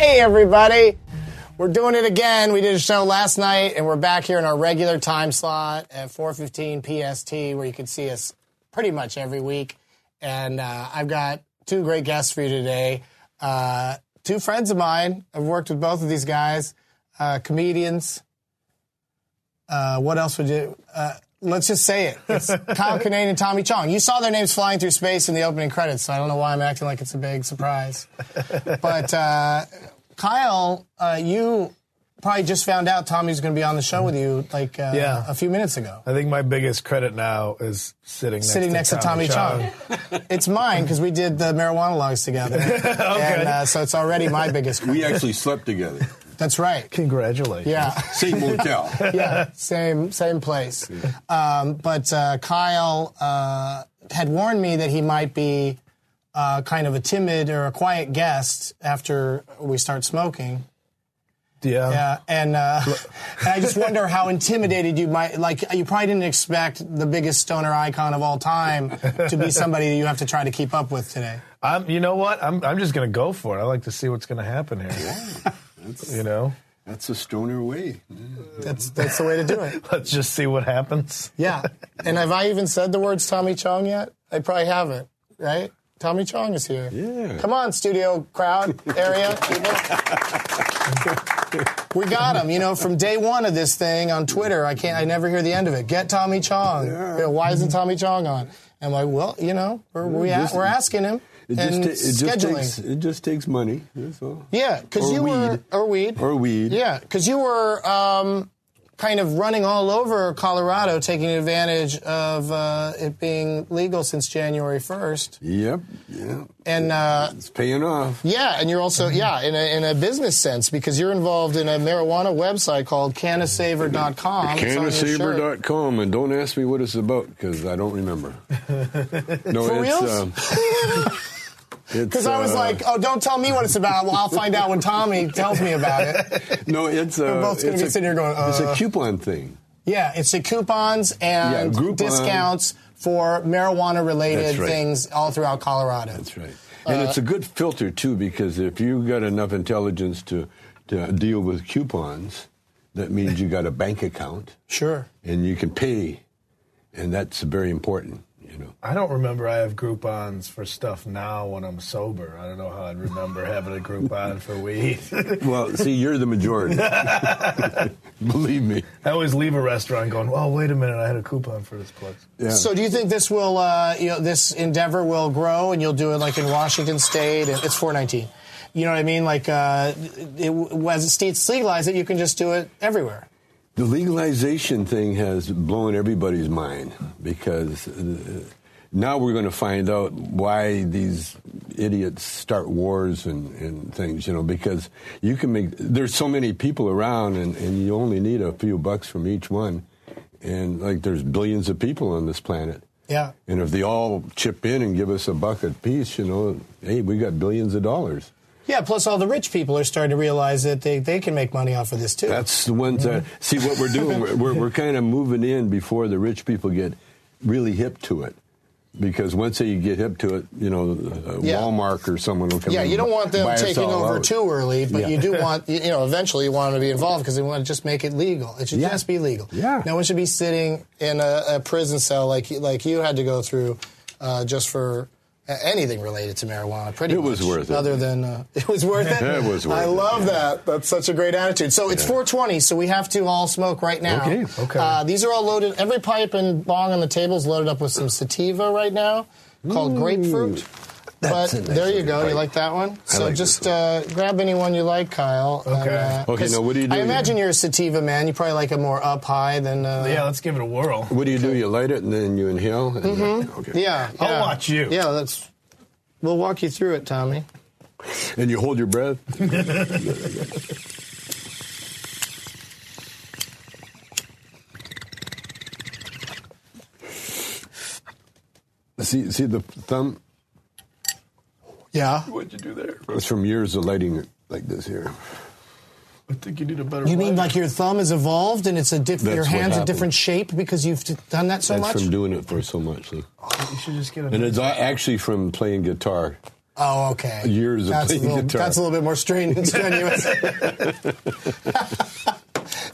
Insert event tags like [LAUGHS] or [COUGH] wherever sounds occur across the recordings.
Hey, everybody. We're doing it again. We did a show last night, and we're back here in our regular time slot at 4:15 PST, where you can see us pretty much every week. And uh, I've got two great guests for you today. Uh, two friends of mine. I've worked with both of these guys, uh, comedians. Uh, what else would you? Let's just say it. It's [LAUGHS] Kyle Kinane and Tommy Chong. You saw their names flying through space in the opening credits, so I don't know why I'm acting like it's a big surprise. But uh, Kyle, uh, you probably just found out Tommy's going to be on the show with you like uh, Yeah. a few minutes ago. I think my biggest credit now is sitting next Sitting to next to Tommy Chong. it's mine because we did the marijuana logs together. [LAUGHS] And uh, so it's already my biggest credit. We actually slept together. That's right. Congratulations. Yeah. Same motel. [LAUGHS] yeah, same same place. Um, but uh, Kyle uh, had warned me that he might be uh, kind of a timid or a quiet guest after we start smoking. Yeah. Yeah, and, uh, [LAUGHS] and I just wonder how intimidated you might like. You probably didn't expect the biggest stoner icon of all time to be somebody that you have to try to keep up with today. I'm, you know what? I'm, I'm just going to go for it. I like to see what's going to happen here. That's, You know? that's a stoner way. That's that's the way to do it. [LAUGHS] Let's just see what happens. Yeah, and have I even said the words Tommy Chong yet? I probably haven't. Right? Tommy Chong is here. Yeah. Come on, studio crowd area people. we got him. You know, from day one of this thing on Twitter, I can't. I never hear the end of it. Get Tommy Chong. You know, why isn't Tommy Chong on? And I'm like, well, you know, we're we a- we're asking him It and just, ta- it just takes it just takes money. That's all. yeah, because you were or weed Or weed. Yeah, because you were um, kind of running all over Colorado, taking advantage of uh, it being legal since January first, Yep. Yeah. and. Uh, It's paying off. Yeah, and you're also yeah in a, in a business sense because you're involved in a marijuana website called CannaSaver.com. It's on your shirt. CannaSaver.com and don't ask me what it's about because I don't remember. [LAUGHS] No, For it's [LAUGHS] Because I was uh, like, oh, don't tell me what it's about. Well, I'll find out when Tommy tells me about it. [LAUGHS] no, it's uh, We're both gonna be a- sitting here going, it's uh. a coupon thing. Yeah, it's the coupons and Yeah, discounts for marijuana-related right. things all throughout Colorado. That's right. Uh, And it's a good filter too, because if you've got enough intelligence to to deal with coupons, that means you got a bank account Sure. and you can pay, and that's very important. You know. I don't remember I have Groupons for stuff now when I'm sober. I don't know how I'd remember having a Groupon for weed. [LAUGHS] Well, see, you're the majority. [LAUGHS] Believe me. I always leave a restaurant going, "Well, wait a minute, I had a coupon for this place. Yeah. So, do you think this will, uh, you know, this endeavor will grow, and you'll do it like in Washington State? And it's 419. You know what I mean? Like, uh, it, as states legalize it, you can just do it everywhere. The legalization thing has blown everybody's mind because uh, now we're going to find out why these idiots start wars and, and things, you know, because you can make, there's so many people around and, and you only need a few bucks from each one. And like there's billions of people on this planet. Yeah. And if they all chip in and give us a buck apiece, you know, hey, we got billions of dollars. Yeah. Plus, all the rich people are starting to realize that they, they can make money off of this too. That's the ones that see what we're doing. We're, we're, we're kind of moving in before the rich people get really hip to it. Because once they get hip to it, you know, uh, Yeah. Walmart or someone will come. yeah, you don't want them taking over out. too early, but Yeah. you do want, [LAUGHS] you know, eventually you want them to be involved because they want to just make it legal. It should Yeah. just be legal. Yeah. No one should be sitting in a, a prison cell like you- like you had to go through uh, just for anything related to marijuana. Pretty It much. was worth it. Other than uh, [LAUGHS] it was worth it. [LAUGHS] It was worth I it, love yeah. that. That's such a great attitude. So it's 420, so we have to all smoke right now. Okay, okay. Uh, these are all loaded. Every pipe and bong on the table is loaded up with some sativa right now, called grapefruit. That's but nice there you looking go. You like that one? So like just this uh, grab any one you like, Kyle. and, Okay. uh, Okay, 'cause now what do you do? I imagine you're a sativa man. You probably like it more up high than. Uh, Yeah, let's give it a whirl. What do you do? You light it and then you inhale. And Mm-hmm. Okay. Yeah, I'll yeah. watch you. Yeah, that's. We'll walk you through it, Tommy. And you hold your breath. [LAUGHS] see, see the thumb. Yeah. What'd you do there? It's from years of lighting it like this here. I think you need a better You mean lighter. like your thumb is evolved and it's a diff- That's your what hands a different shape because you've done that so much? That's much? from doing it for so much. see. You should just get a And it's a- actually from playing guitar. Oh, okay. Years of that's playing a little, guitar. That's a little bit more strain and [LAUGHS] strenuous. [LAUGHS]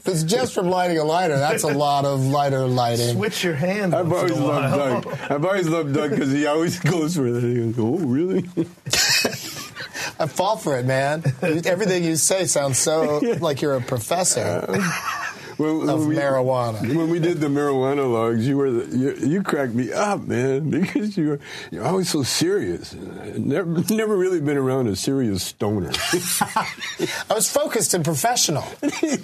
if it's just from lighting a lighter, that's a lot of lighter lighting. Switch your hand. I've always loved. Doug. I've always loved Doug because he always [LAUGHS] goes for it. He goes, "Oh, really?" [LAUGHS] I fall for it, man. Everything you say sounds so [LAUGHS] like you're a professor When, of when we, marijuana. when we did the marijuana logs, you were the, you, you cracked me up, man, [LAUGHS] because you were you're always so serious. Never never really been around a serious stoner. [LAUGHS] I was focused and professional.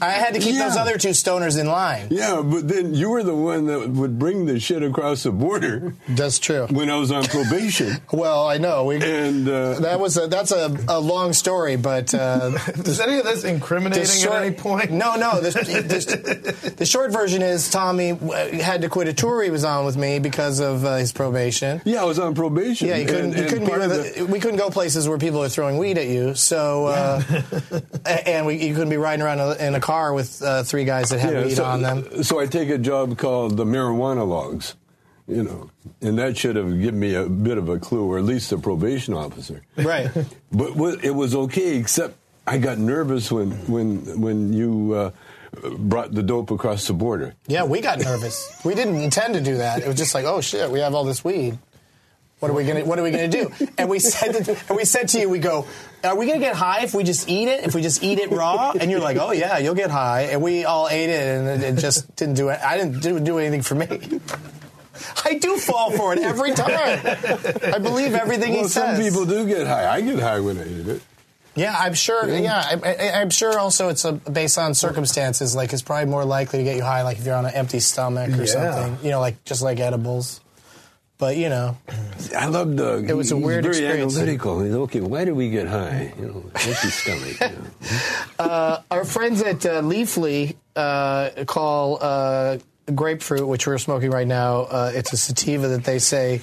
I had to keep those other two stoners in line. yeah, but then you were the one that would bring the shit across the border That's true. when I was on probation, [LAUGHS] Well, I know. We, and uh, that was a, that's a, a long story, but uh, Is any of this incriminating the short- at any point? No, no. The, the, [LAUGHS] the short version is Tommy uh, had to quit a tour he was on with me because of uh, his probation. yeah, I was on probation. Yeah, you couldn't. and, you couldn't be with the- we couldn't go places where people are throwing weed at you. So, uh, [LAUGHS] and we, you couldn't be riding around in a- car with uh, three guys that had Yeah, weed so, on them. So I take a job called the marijuana logs, you know, and that should have given me a bit of a clue, or at least a probation officer. Right. [LAUGHS] But it was okay, except I got nervous when when when you uh, brought the dope across the border. Yeah, we got nervous. We didn't intend to do that. It was just like, oh shit, we have all this weed. What are we gonna What are we gonna do? And we said, to, and we said to you, we go, are we gonna get high if we just eat it? If we just eat it raw? And you're like, oh yeah, you'll get high. And we all ate it, and it, just didn't do it. I didn't do, do anything for me. I do fall for it every time. I believe everything Well, he says. some people do get high. I get high when I eat it. Yeah, I'm sure. Yeah, I, I, I'm sure. Also, it's a, based on circumstances. Like, it's probably more likely to get you high, like if you're on an empty stomach or Yeah. something. You know, like just like edibles. But you know, I love Doug. It was a He's weird very experience. analytical. He's okay. Why do we get high? You know, empty stomach. You know. our friends at uh, Leafly uh, call uh, grapefruit, which we're smoking right now. Uh, it's a sativa that they say.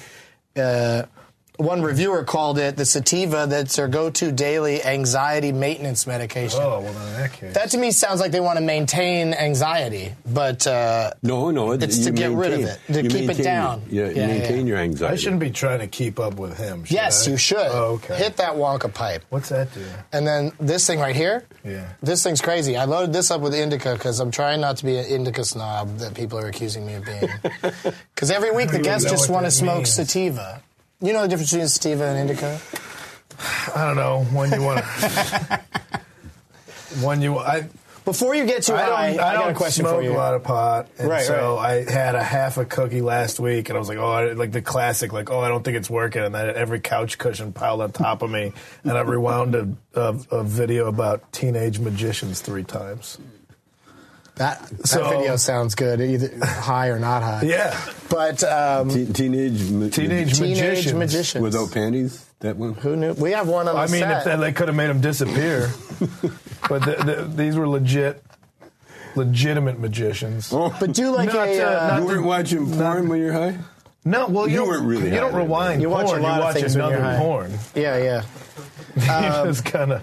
One reviewer called it the sativa that's their go-to daily anxiety maintenance medication. Oh, well, in that case. That to me sounds like they want to maintain anxiety, but uh, No, no, It's to get rid of it, to you keep it maintain- down. Yeah, Yeah, maintain yeah. your anxiety. I shouldn't be trying to keep up with him. should yes, I? you should Oh, okay. hit that Wonka pipe. What's that do? And then this thing right here. Yeah. This thing's crazy. I loaded this up with indica because I'm trying not to be an indica snob that people are accusing me of being. [LAUGHS] Because every week the guests just want to smoke means. sativa. You know the difference between sativa and indica? I don't know when you want to. when you, I, Before you get too I high, don't, I, I got don't a question smoke for you. a lot of pot, and Right, so I had a half a cookie last week, and I was like, oh, I, like the classic, like, oh, I don't think it's working, and then every couch cushion piled on top of me, and I rewound a, a, a video about teenage magicians three times. That, that So- video sounds good, either high or not high. Yeah, But um, Te- teenage ma- teenage, teenage magicians. magicians. without panties. That one. Who knew? We have one on the I mean, set. if they, they could have made them disappear, [LAUGHS] but the, the, these were legit, legitimate magicians. but do like Not, a. uh, uh, not You weren't watching porn when you're high. No, well, you, You weren't really You don't rewind. You watch a lot you of watch things when you're high. porn. yeah, yeah. [LAUGHS] you just kind of.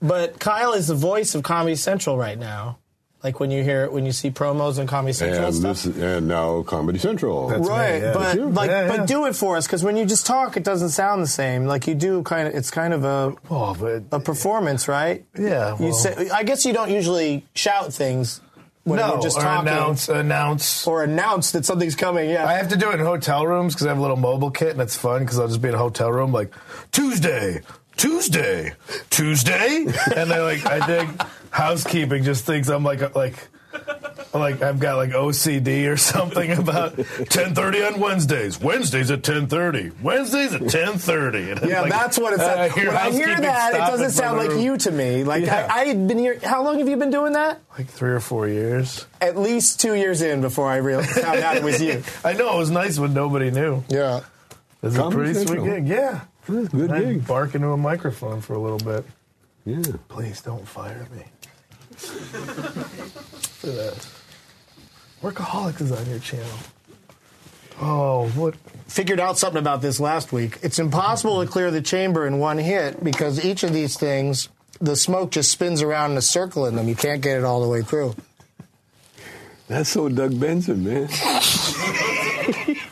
But Kyle is the voice of Comedy Central right now. Like when you hear when you see promos on Comedy Central and And stuff. this and now Comedy Central. That's- right, me, yeah. but Sure. like, Yeah, yeah. but do it for us because when you just talk, it doesn't sound the same. Like you do, kind of. It's kind of a Oh, but a performance, right? Yeah, You say. I guess you don't usually shout things when no, you're just or talking announce, announce. or announce that something's coming. Yeah. I have to do it in hotel rooms because I have a little mobile kit and it's fun because I'll just be in a hotel room like Tuesday, Tuesday, Tuesday, and they like I think housekeeping just thinks I'm like like like I've got like OCD or something about 10:30 on Wednesdays. Wednesdays at 10:30. Wednesdays at 10:30. Yeah, like, that's what it uh, sounds. hear when I hear that, it doesn't sound like room. you to me. Like Yeah. I, I had been here. How long have you been doing that? like three or four years. At least two years in before I realized found out it was you. [LAUGHS] I know it was nice when nobody knew. Yeah. it's a pretty Central. sweet gig. Yeah. Good I gig. bark into a microphone for a little bit. Yeah. Please don't fire me. [LAUGHS] For that. Workaholics is on your channel. Oh, what? figured out something about this last week. It's impossible to clear the chamber in one hit because each of these things, the smoke just spins around in a circle in them. You can't get it all the way through. That's so Doug Benson, man. [LAUGHS]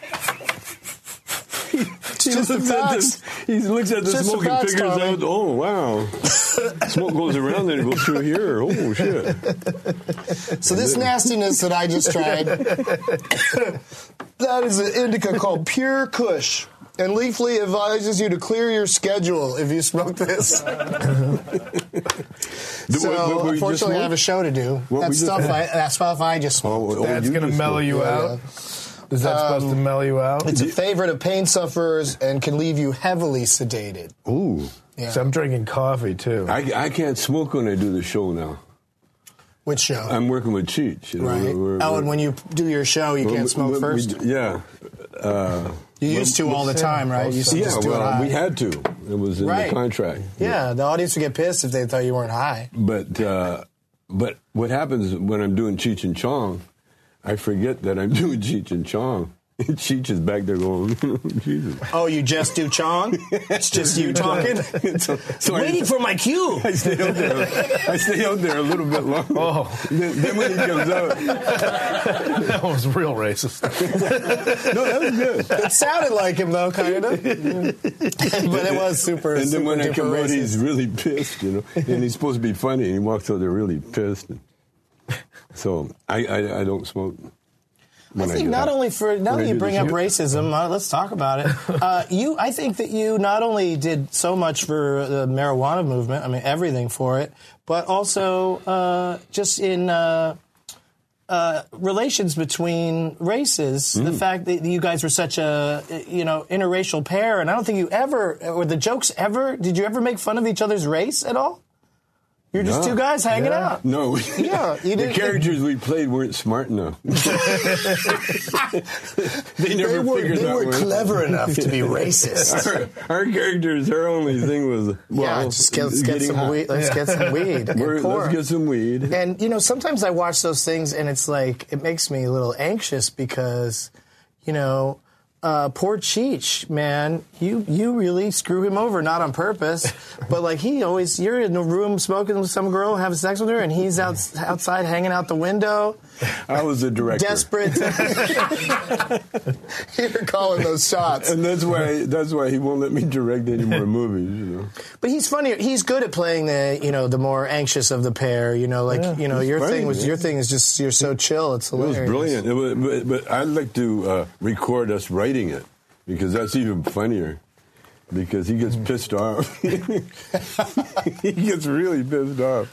It's just the facts. [LAUGHS] he looks at the Just smoke and figures Tommy. out, oh, wow. [LAUGHS] smoke goes around and it goes through here. Oh, shit. So this nastiness that I just tried, [LAUGHS] that is an indica called Pure Kush. And Leafly advises you to clear your schedule if you smoke this. So what- what we just unfortunately, I have a show to do. What That's we just- stuff I that stuff I just smoked. Oh, oh, That's gonna mellow smoked. you Yeah, out. Is that supposed to mellow you out? It's a favorite of pain sufferers and can leave you heavily sedated. Ooh. Yeah. So I'm drinking coffee too. I, I can't smoke when I do the show now. Which show? I'm working with Cheech. you know, right. we're- we're- oh, and when you do your show, you can't smoke we- we- first. yeah. Uh, You used to all the time, right? You used to yeah, just do it well, high. we had to. It was in Right. the contract. Yeah, the audience would get pissed if they thought you weren't high. But uh, but what happens when I'm doing Cheech and Chong, I forget that I'm [LAUGHS] doing Cheech and Chong. And [LAUGHS] Cheech is back there going, [LAUGHS] Jesus. Oh, you just do Chong? It's just you talking? so, so I- Waiting for my cue. I stay out there. I stay out there a little bit longer. Oh. Then, then when he comes out, that was real racist. no, that was good. It sounded like him though, kind of. but it was super. And then super when I duper come out, he's really pissed, you know. And he's supposed to be funny, and he walks out there really pissed. And so I, I, I don't smoke. I think do not that. only for now When that you bring up racism, uh, let's talk about it. [LAUGHS] Uh, you, I think that you not only did so much for the marijuana movement, I mean everything for it, but also uh, just in uh, uh, relations between races. The Mm. fact that you guys were such a you know interracial pair, and I don't think you ever or the jokes ever. Did you ever make fun of each other's race at all? You're just No. two guys hanging Yeah. out. No, Yeah, [LAUGHS] you the characters we played weren't smart enough. [LAUGHS] [LAUGHS] they never They were, figured they were clever enough to be racist. Our, our characters, our only thing was well, yeah, just get, let's get some weed. Let's get some weed. Let's get some weed. And you know, sometimes I watch those things, and it's like it makes me a little anxious because, you know, uh, poor Cheech, man, you you really screw him over, not on purpose, [LAUGHS] but like he always, you're in the room smoking with some girl, having sex with her, and he's out outside hanging out the window, I was the director. desperate. [LAUGHS] you're calling those shots. And that's why that's why he won't let me direct any more [LAUGHS] movies, you know. But he's funny. He's good at playing the you know the more anxious of the pair. You know, like you know your funny, thing was your thing is just you're so chill. It's It was brilliant. It was, but, but I'd like to uh, record us writing it because that's even funnier. Because he Mm. gets pissed off. [LAUGHS] he gets really pissed off.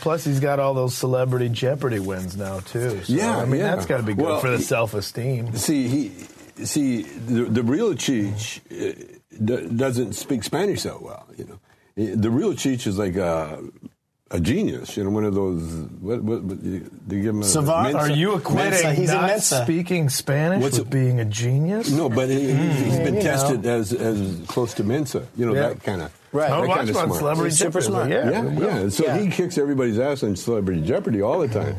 Plus, he's got all those celebrity Jeopardy wins now too. So, Yeah, I mean yeah. that's got to be good Well, for the self-esteem. See, he, see, the, the real Cheech uh, doesn't speak Spanish that well. You know, the real Cheech is like a, a genius. You know, one of those. What? What? what they give him a Savant? Mensa- Are you Mensa, equating he's in not Mensa. speaking Spanish What's with it- being a genius? No, but he, he's been you tested know. as as close to Mensa. You know Yeah. that kind of. Right. I That watch kind of him on. Celebrity He's super Jeopardy. smart. Yeah, Yeah, yeah. So Yeah. he kicks everybody's ass on Celebrity Jeopardy all the time.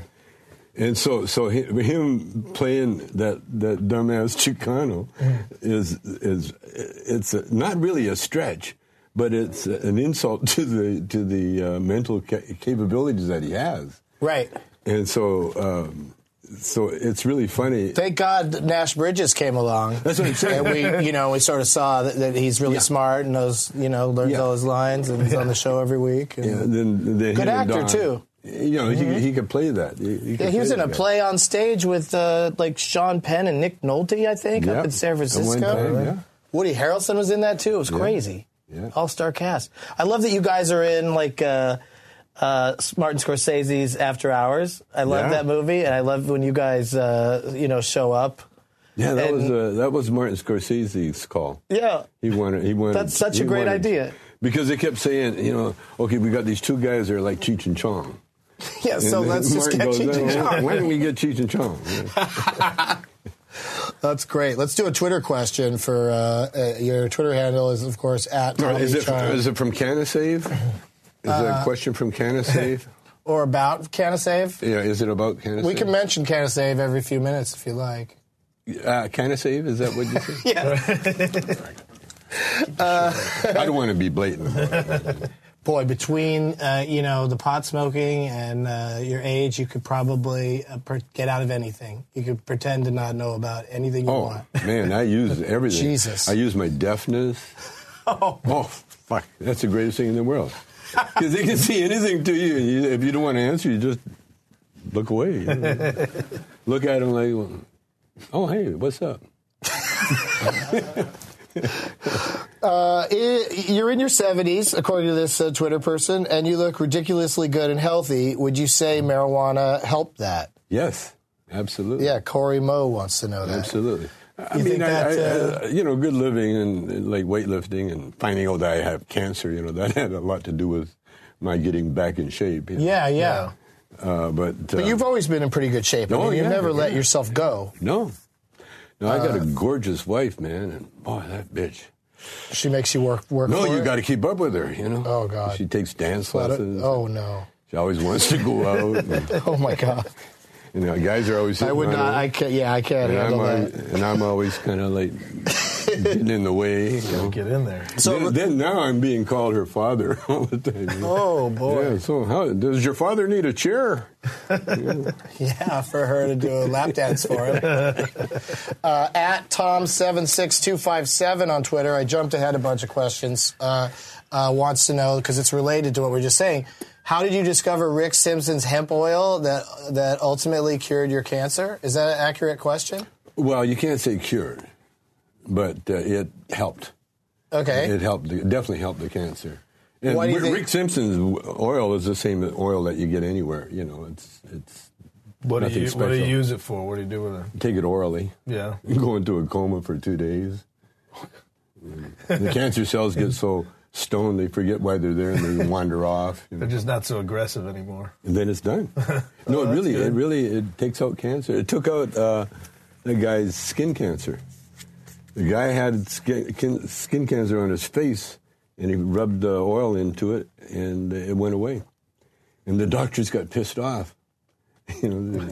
And so, so him playing that that dumbass Chicano is is it's a, not really a stretch, but it's an insult to the to the uh, mental ca- capabilities that he has. Right. And so, um, so it's really funny. Thank God Nash Bridges came along. That's what I'm saying. And we, you know, we sort of saw that, that he's really Yeah. smart and knows, you know, learns Yeah. all his lines and he's on the show every week. And Yeah, then, then Good actor, Don- too. You know, he, he could play that. He, he, Yeah, he was in a guy. play on stage with uh, like Sean Penn and Nick Nolte, I think, Yep. up in San Francisco. time, yeah. Woody Harrelson was in that too. It was crazy. Yeah. All star cast. I love that you guys are in like uh, uh, Martin Scorsese's After Hours. I love Yeah. that movie, and I love when you guys uh, you know show up. Yeah, that And- was uh, that was Martin Scorsese's call. Yeah. He wanted. He wanted. That's such a great wanted- idea. Because they kept saying, you know, okay, we got these two guys that are like Cheech and Chong. Yeah, so And then let's just Martin get goes, Cheech and "Oh, Chong. Why don't we get Cheech and Chong? That's great. Let's do a Twitter question for uh, uh, your Twitter handle is of course at Tommy is it Chong. is it from Canasave? Is Uh, that a question from Canasave? [LAUGHS] or about Canasave. yeah, is it about Canasave? We can mention Canasave every few minutes if you like. uh, Canasave. Is that what you said? [LAUGHS] Yeah. I don't want to be blatant. [LAUGHS] Boy, between uh, you know the pot smoking and uh, your age, you could probably uh, per- get out of anything. You could pretend to not know about anything you Oh want. man, I use everything. Jesus. I use my deafness. Oh, fuck. That's the greatest thing in the world. [LAUGHS] Because they can see anything to you, if you don't want to answer, you just look away. you know. [LAUGHS] look at them like, oh, hey, what's up? [LAUGHS] Uh, you're in your 70s, according to this uh, Twitter person, and you look ridiculously good and healthy. Would you say marijuana helped that? Yes, absolutely. Yeah, Corey Moe wants to know that. Absolutely. I You mean, I, that, I, uh, uh, you know, good living and, like weightlifting and finding out that I have cancer, you know, [LAUGHS] that had a lot to do with my getting back in shape. you know. Yeah, yeah. Uh, but But uh, you've always been in pretty good shape. I Oh, mean, you yeah, never let yourself go. no, no, I got Uh, a gorgeous wife, man, and boy, that bitch. She makes you work work. No, you got to keep up with her, you know. Oh, God. She takes dance lessons. Oh no. She always wants to go out. And, [LAUGHS] Oh my God. You know, guys are always. I would not. I can't. Yeah, I can't and I'm, always, that. and I'm always [LAUGHS] kind of like getting in the way. You know? Get in there. So- then, then now I'm being called her father [LAUGHS] all the time. you know. Oh boy. Yeah, so how does your father need a chair? [LAUGHS] Yeah, for her to do a lap dance for him. uh, at Tom76257 on Twitter, I jumped ahead a bunch of questions. Uh, uh, wants to know, because it's related to what we are just saying, how did you discover Rick Simpson's hemp oil that, that ultimately cured your cancer? Is that an accurate question? Well, you can't say cured, but uh, it helped. Okay. It helped. It definitely helped the cancer. And Why do you Rick think- Simpson's oil is the same oil that you get anywhere. You know, it's it's What do Nothing you What do you use it for? What do you do with it? take it orally. Yeah. [LAUGHS] Go into a coma for two days. [LAUGHS] the cancer cells get so stoned they forget why they're there and they [LAUGHS] wander off. you know. They're just not so aggressive anymore. and then it's done. [LAUGHS] no, it really, it really, it takes out cancer. It took out uh, the guy's skin cancer. The guy had skin, skin cancer on his face, and he rubbed uh, oil into it, and it went away. And the doctors got pissed off. [LAUGHS] You know,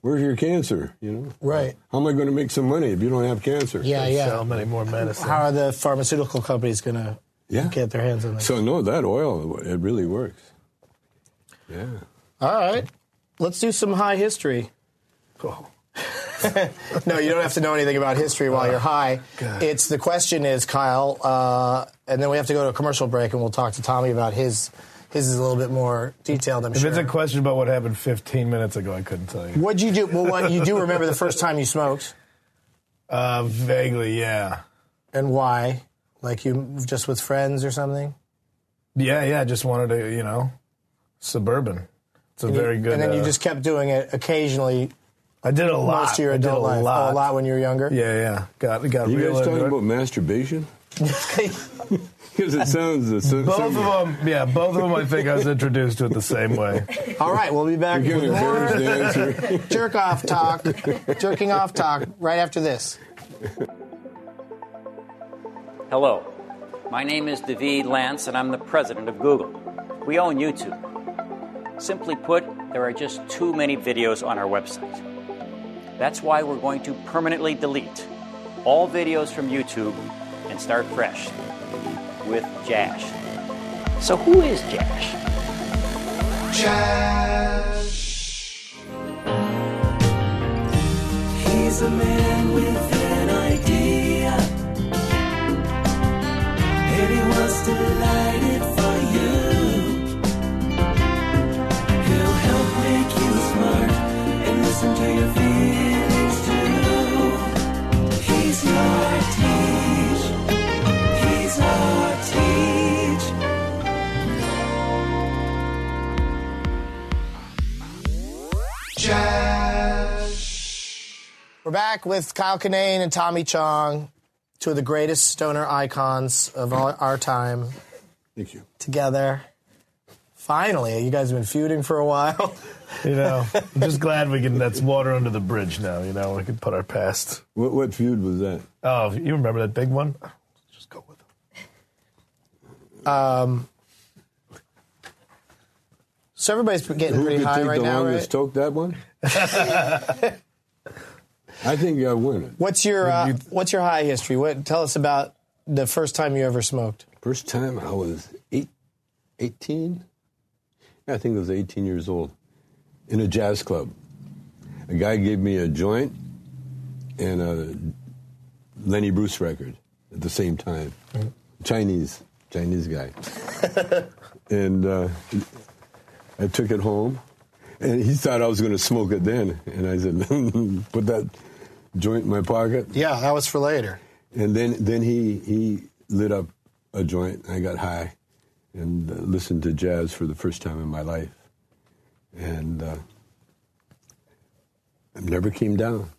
where's your cancer? You know, Right. How am I going to make some money if you don't have cancer? Yeah, They yeah. Sell many more medicine. How are the pharmaceutical companies going to Yeah. get their hands on this? So no, that oil, it really works. Yeah. All right. Let's do some high history. Oh. [LAUGHS] No, you don't have to know anything about history while you're high. God. It's the question is, Kyle, uh, and then we have to go to a commercial break, and we'll talk to Tommy about his. His is a little bit more detailed, I'm If sure. it's a question about what happened 15 minutes ago, I couldn't tell you. What'd you do? Well, what you do remember the first time you smoked, Uh, vaguely, yeah. and why? Like you just with friends or something? Yeah, yeah. Just wanted to, you know, suburban. It's a And you- very good. And then you uh, just kept doing it occasionally I did a lot. most of your I did adult a life. Lot. Oh, a lot when you were younger. Yeah, yeah. Got got You real guys talking it. about masturbation? [LAUGHS] Because it sounds the same. Both of them, yeah, both of them. I think I was introduced to it the same way. All right, we'll be back You're with getting more embarrassed answer. jerk off talk, jerking off talk right after this. Hello, my name is David Lance, and I'm the president of Google. We own YouTube. Simply put, there are just too many videos on our website. That's why we're going to permanently delete all videos from YouTube and start fresh with Jash. So, who is Jash? He's a man with We're back with Kyle Kinane and Tommy Chong, two of the greatest stoner icons of all, our time Thank you. together. Finally, you guys have been feuding for a while. You know, I'm just glad we can. That's water under the bridge now. You know, we can put our past. What, what feud was that? Oh, you remember that big one? Just go with it. Um, so everybody's getting Who pretty could high take right the now, longest right? toke that one? [LAUGHS] [LAUGHS] I think I win it. What's your uh, What's your high history? What tell us about the first time you ever smoked? First time I was eight, 18. Yeah, I think I was 18 years old in a jazz club. A guy gave me a joint and a Lenny Bruce record at the same time. Chinese, Chinese guy. [LAUGHS] and uh, I took it home, and he thought I was going to smoke it then. And I said, [LAUGHS] put that joint in my pocket. Yeah, that was for later. And then, then he, he lit up a joint. I got high and uh, listened to jazz for the first time in my life. And uh, I never came down.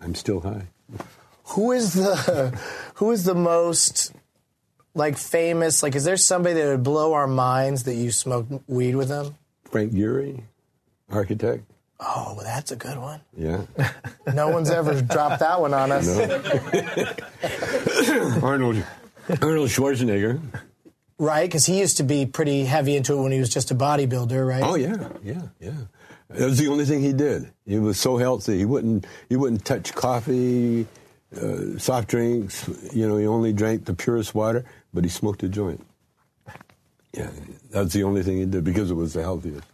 I'm still high. Who is the [LAUGHS] who is the most like famous? Like, is there somebody that would blow our minds that you smoked weed with them? Frank Gehry, architect. Oh, well, that's a good one. Yeah. [LAUGHS] No one's ever dropped that one on us. No. [LAUGHS] Arnold, Arnold Schwarzenegger. Right? Because he used to be pretty heavy into it when he was just a bodybuilder, right? Oh yeah, yeah, yeah. That was the only thing he did. He was so healthy. He wouldn't he wouldn't touch coffee, uh, soft drinks. You know, he only drank the purest water, but he smoked a joint. Yeah, that's the only thing he did because it was the healthiest.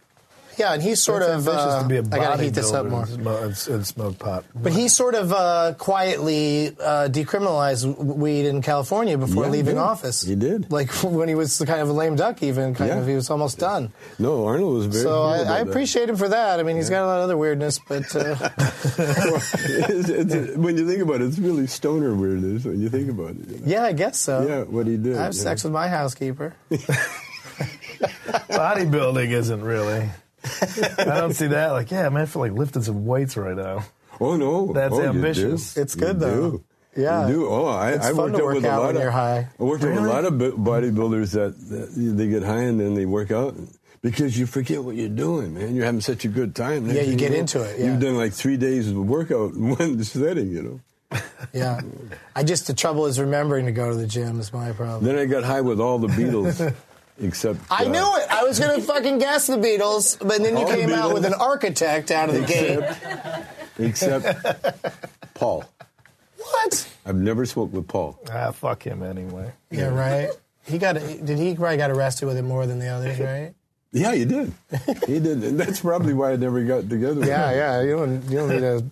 Yeah, and he's sort It's of. ambitious Uh, to be a I gotta heat this up more. and smo- And, and smoke pot. But he sort of uh, quietly uh, decriminalized weed in California before Yeah, leaving did. office. He did. Like [LAUGHS] when he was kind of a lame duck, even kind Yeah. of. He was almost done. No, Arnold was very. So cool I, about I that. appreciate him for that. I mean, he's got a lot of other weirdness, but uh, [LAUGHS] [LAUGHS] It's- it's- when you think about it, it's really stoner weirdness when you think about it. you know? yeah, I guess so. Yeah, what he did. I have yeah. sex with my housekeeper. Bodybuilding isn't really. [LAUGHS] I don't see that. Like, yeah, man, I feel like lifting some weights right now. Oh no, That's oh, you ambitious. do. It's good, You though. do. Yeah. You do. Oh, I, It's I fun worked to out work with a lot when of. you're high. I worked with a lot of bo- bodybuilders that, that they get high and then they work out because you forget what you're doing, man. You're having such a good time. Next Yeah, you thing get know, into it, yeah. You've done like three days of workout in one [LAUGHS] setting, you know. Yeah. I just the trouble is remembering to go to the gym is my problem. Then I got high with all the Beatles, [LAUGHS] except I uh, knew it. I was gonna fucking guess the Beatles, but then you All the came out with an architect out of the gate. Except Paul. What? I've never smoked with Paul. Ah, fuck him anyway. Yeah, right. He got. Did he probably got arrested with it more than the others, [LAUGHS] right? Yeah, you did. He did. And that's probably why I never got together with him. Yeah, yeah. You don't. You don't need a.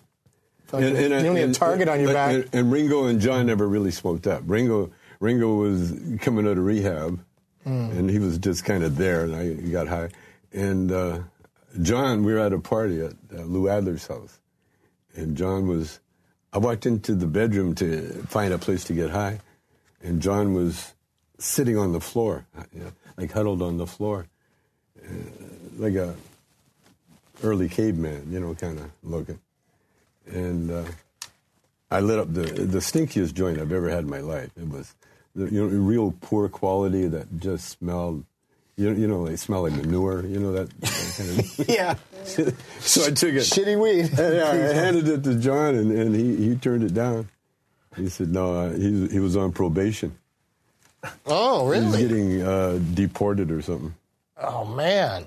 Fucking, you don't need a target on your and- back. And, and Ringo and John never really smoked up. Ringo, Ringo was coming out of rehab, Hmm. and he was just kind of there, and I got high. And uh, John, we were at a party at uh, Lou Adler's house, and John was. I walked into the bedroom to find a place to get high, and John was sitting on the floor, you know, like huddled on the floor, uh, like a early caveman, you know, kind of looking. And uh, I lit up the the stinkiest joint I've ever had in my life. It was, the, you know, real poor quality that just smelled, you know, you know, they smell like manure. You know that, that kind of. [LAUGHS] [LAUGHS] yeah. so I took it. Shitty weed. [LAUGHS] Yeah, I handed it to John, and, and he, he turned it down. He said no, uh, he he was on probation. Oh, He was getting uh, deported or something. Oh man.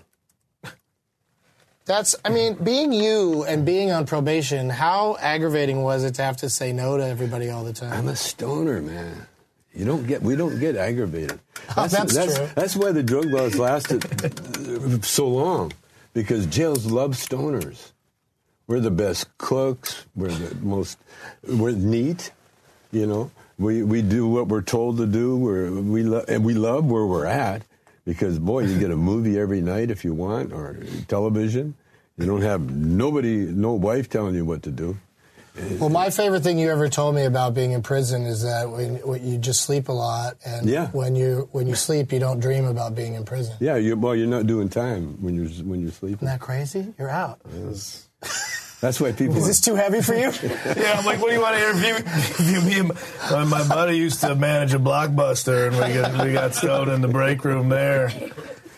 That's. I mean, being you and being on probation. How aggravating was it to have to say no to everybody all the time? I'm a stoner, man. You don't get. We don't get aggravated. [LAUGHS] Oh, that's true. That's why the drug laws lasted so long, because jails love stoners. We're the best cooks. We're the most. We're neat. You know, we we do what we're told to do. We're, we love and we love where we're at, because boy, you get a movie every night if you want, or television. You don't have nobody, no wife telling you what to do. Well, my favorite thing you ever told me about being in prison is that when, when you just sleep a lot, and Yeah. when you when you sleep, you don't dream about being in prison. Yeah, you, well, you're not doing time when you're when you're sleeping. Isn't that crazy? You're out. That's why people. Is this too heavy for you? [LAUGHS] [LAUGHS] Yeah, I'm like, what do you want to interview? interview me? My, my buddy used to manage a blockbuster, and we got we got stoned in the break room there.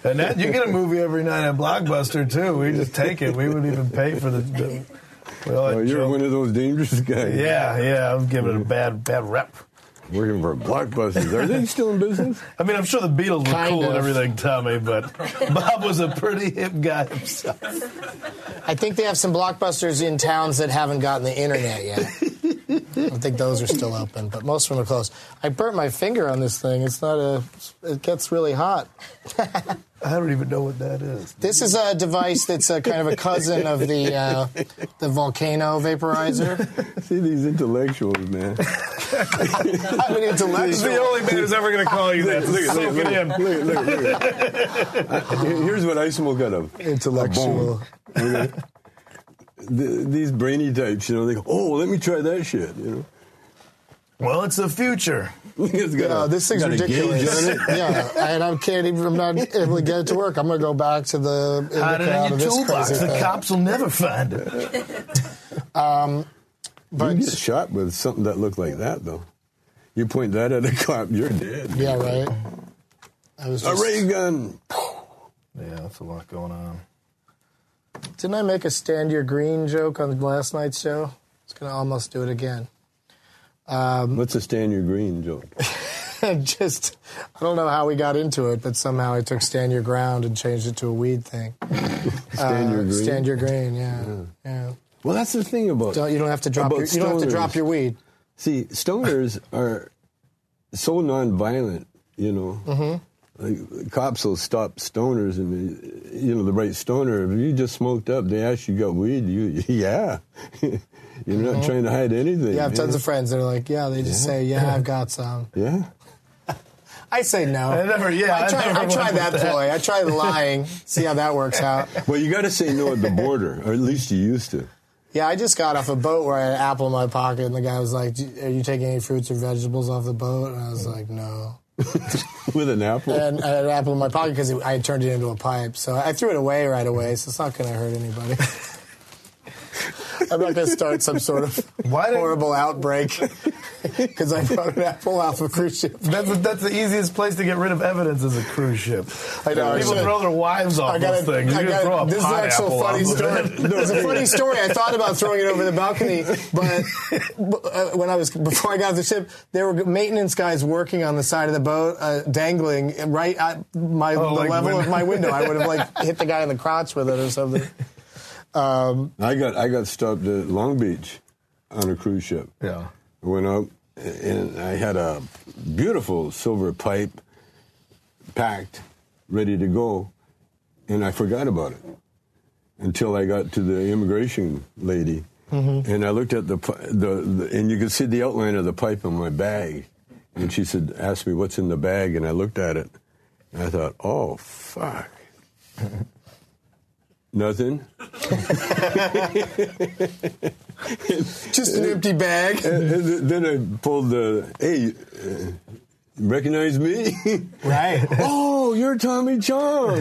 And that you get a movie every night at Blockbuster too. We just take it. We wouldn't even pay for the. the we all Oh, you're joke- one of those dangerous [LAUGHS] guys. Yeah, yeah. I'm giving it a bad bad rep. Working for Blockbusters. Are they still in business? [LAUGHS] I mean, I'm sure the Beatles were Kind cool and of. everything, Tommy, but [LAUGHS] Bob was a pretty hip guy himself. I think they have some blockbusters in towns that haven't gotten the internet yet. I think those are still open, but most of them are closed. I burnt my finger on this thing. It's not a. It gets really hot. [LAUGHS] I don't even know what that is. This is a device that's a kind of a cousin of the uh, the volcano vaporizer. See these intellectuals, man. [LAUGHS] I'm an He's the only man who's ever going to call you that. Look, Soak look, it in. look, look, look, look. [LAUGHS] I- Here's what I smoke out of. Intellectual. Okay? The- these brainy types, you know, they go, oh, let me try that shit, you know. Well, it's the future. [LAUGHS] It's got Yeah, a- this thing's got a gauge ridiculous. on it. [LAUGHS] yeah, and I can't even. I'm not able to get it to work. I'm gonna go back to the indica Hide it in your toolbox. The thing. cops will never find it. [LAUGHS] Um, you But get shot with something that looked like that, though. You point that at a cop, you're dead. yeah, right. I was A just, ray gun. Yeah, that's a lot going on. Didn't I make a stand your green joke on last night's show? I was gonna almost do it again. What's a stand your green joke? [LAUGHS] just I don't know how we got into it, but somehow I took stand your ground and changed it to a weed thing. [LAUGHS] Stand your Uh, green. Stand your green, yeah, yeah. well, that's the thing about. Don't, you don't have to drop your you don't have to drop your weed. See, stoners are so nonviolent, you know. Mm-hmm. Like, cops will stop stoners, and you know the right stoner. If you just smoked up, they ask you got weed. You, [LAUGHS] yeah, [LAUGHS] you're not trying to hide anything. Mm-hmm. You have man. tons of friends that are like, yeah, they just say, yeah, I've got some. [LAUGHS] Yeah, I say no. I never- yeah, I I try, never I try that with that. ploy. I try lying. See how that works out. well, you got to say no at the border, or at least you used to. Yeah, I just got off a boat where I had an apple in my pocket, and the guy was like, "Do- "Are you taking any fruits or vegetables off the boat?" And I was like, "No." [LAUGHS] With an apple. And I had an apple in my pocket because I had turned it into a pipe, so I threw it away right away. So it's not going to hurt anybody. [LAUGHS] I'm not going to start some sort of [LAUGHS] Why horrible outbreak [LAUGHS] because I brought an apple off a cruise ship. That's the, that's the easiest place to get rid of evidence is a cruise ship. I know, People throw their wives off I got those things. I gonna throw a this is an actual funny story. it. It's a funny story. I thought about throwing it over the balcony, but uh, when I was before I got off the ship, there were maintenance guys working on the side of the boat, uh, dangling right at my Oh, the like level window. of my window. I would have like [LAUGHS] hit the guy in the crotch with it or something. Um, I got I got stopped at Long Beach on a cruise ship. Yeah. I went up and I had a beautiful silver pipe packed, ready to go, and I forgot about it until I got to the immigration lady, mm-hmm. and I looked at the, the the and you could see the outline of the pipe in my bag, and she said, "Ask me what's in the bag," and I looked at it, and I thought, "Oh fuck." [LAUGHS] Nothing. Just an empty bag. And th- then I pulled the, hey, uh, recognize me? Right. [LAUGHS] oh, you're Tommy Chong.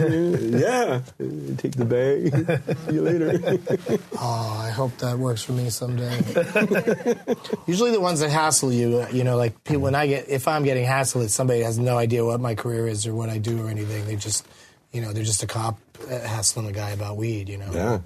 yeah. Take the bag. See you later. [LAUGHS] Oh, I hope that works for me someday. Usually, the ones that hassle you, uh, you know, like people, when I get, if I'm getting hassled, it's somebody has no idea what my career is or what I do or anything. They just, you know, they're just a cop uh, hassling a guy about weed, you know. Yeah.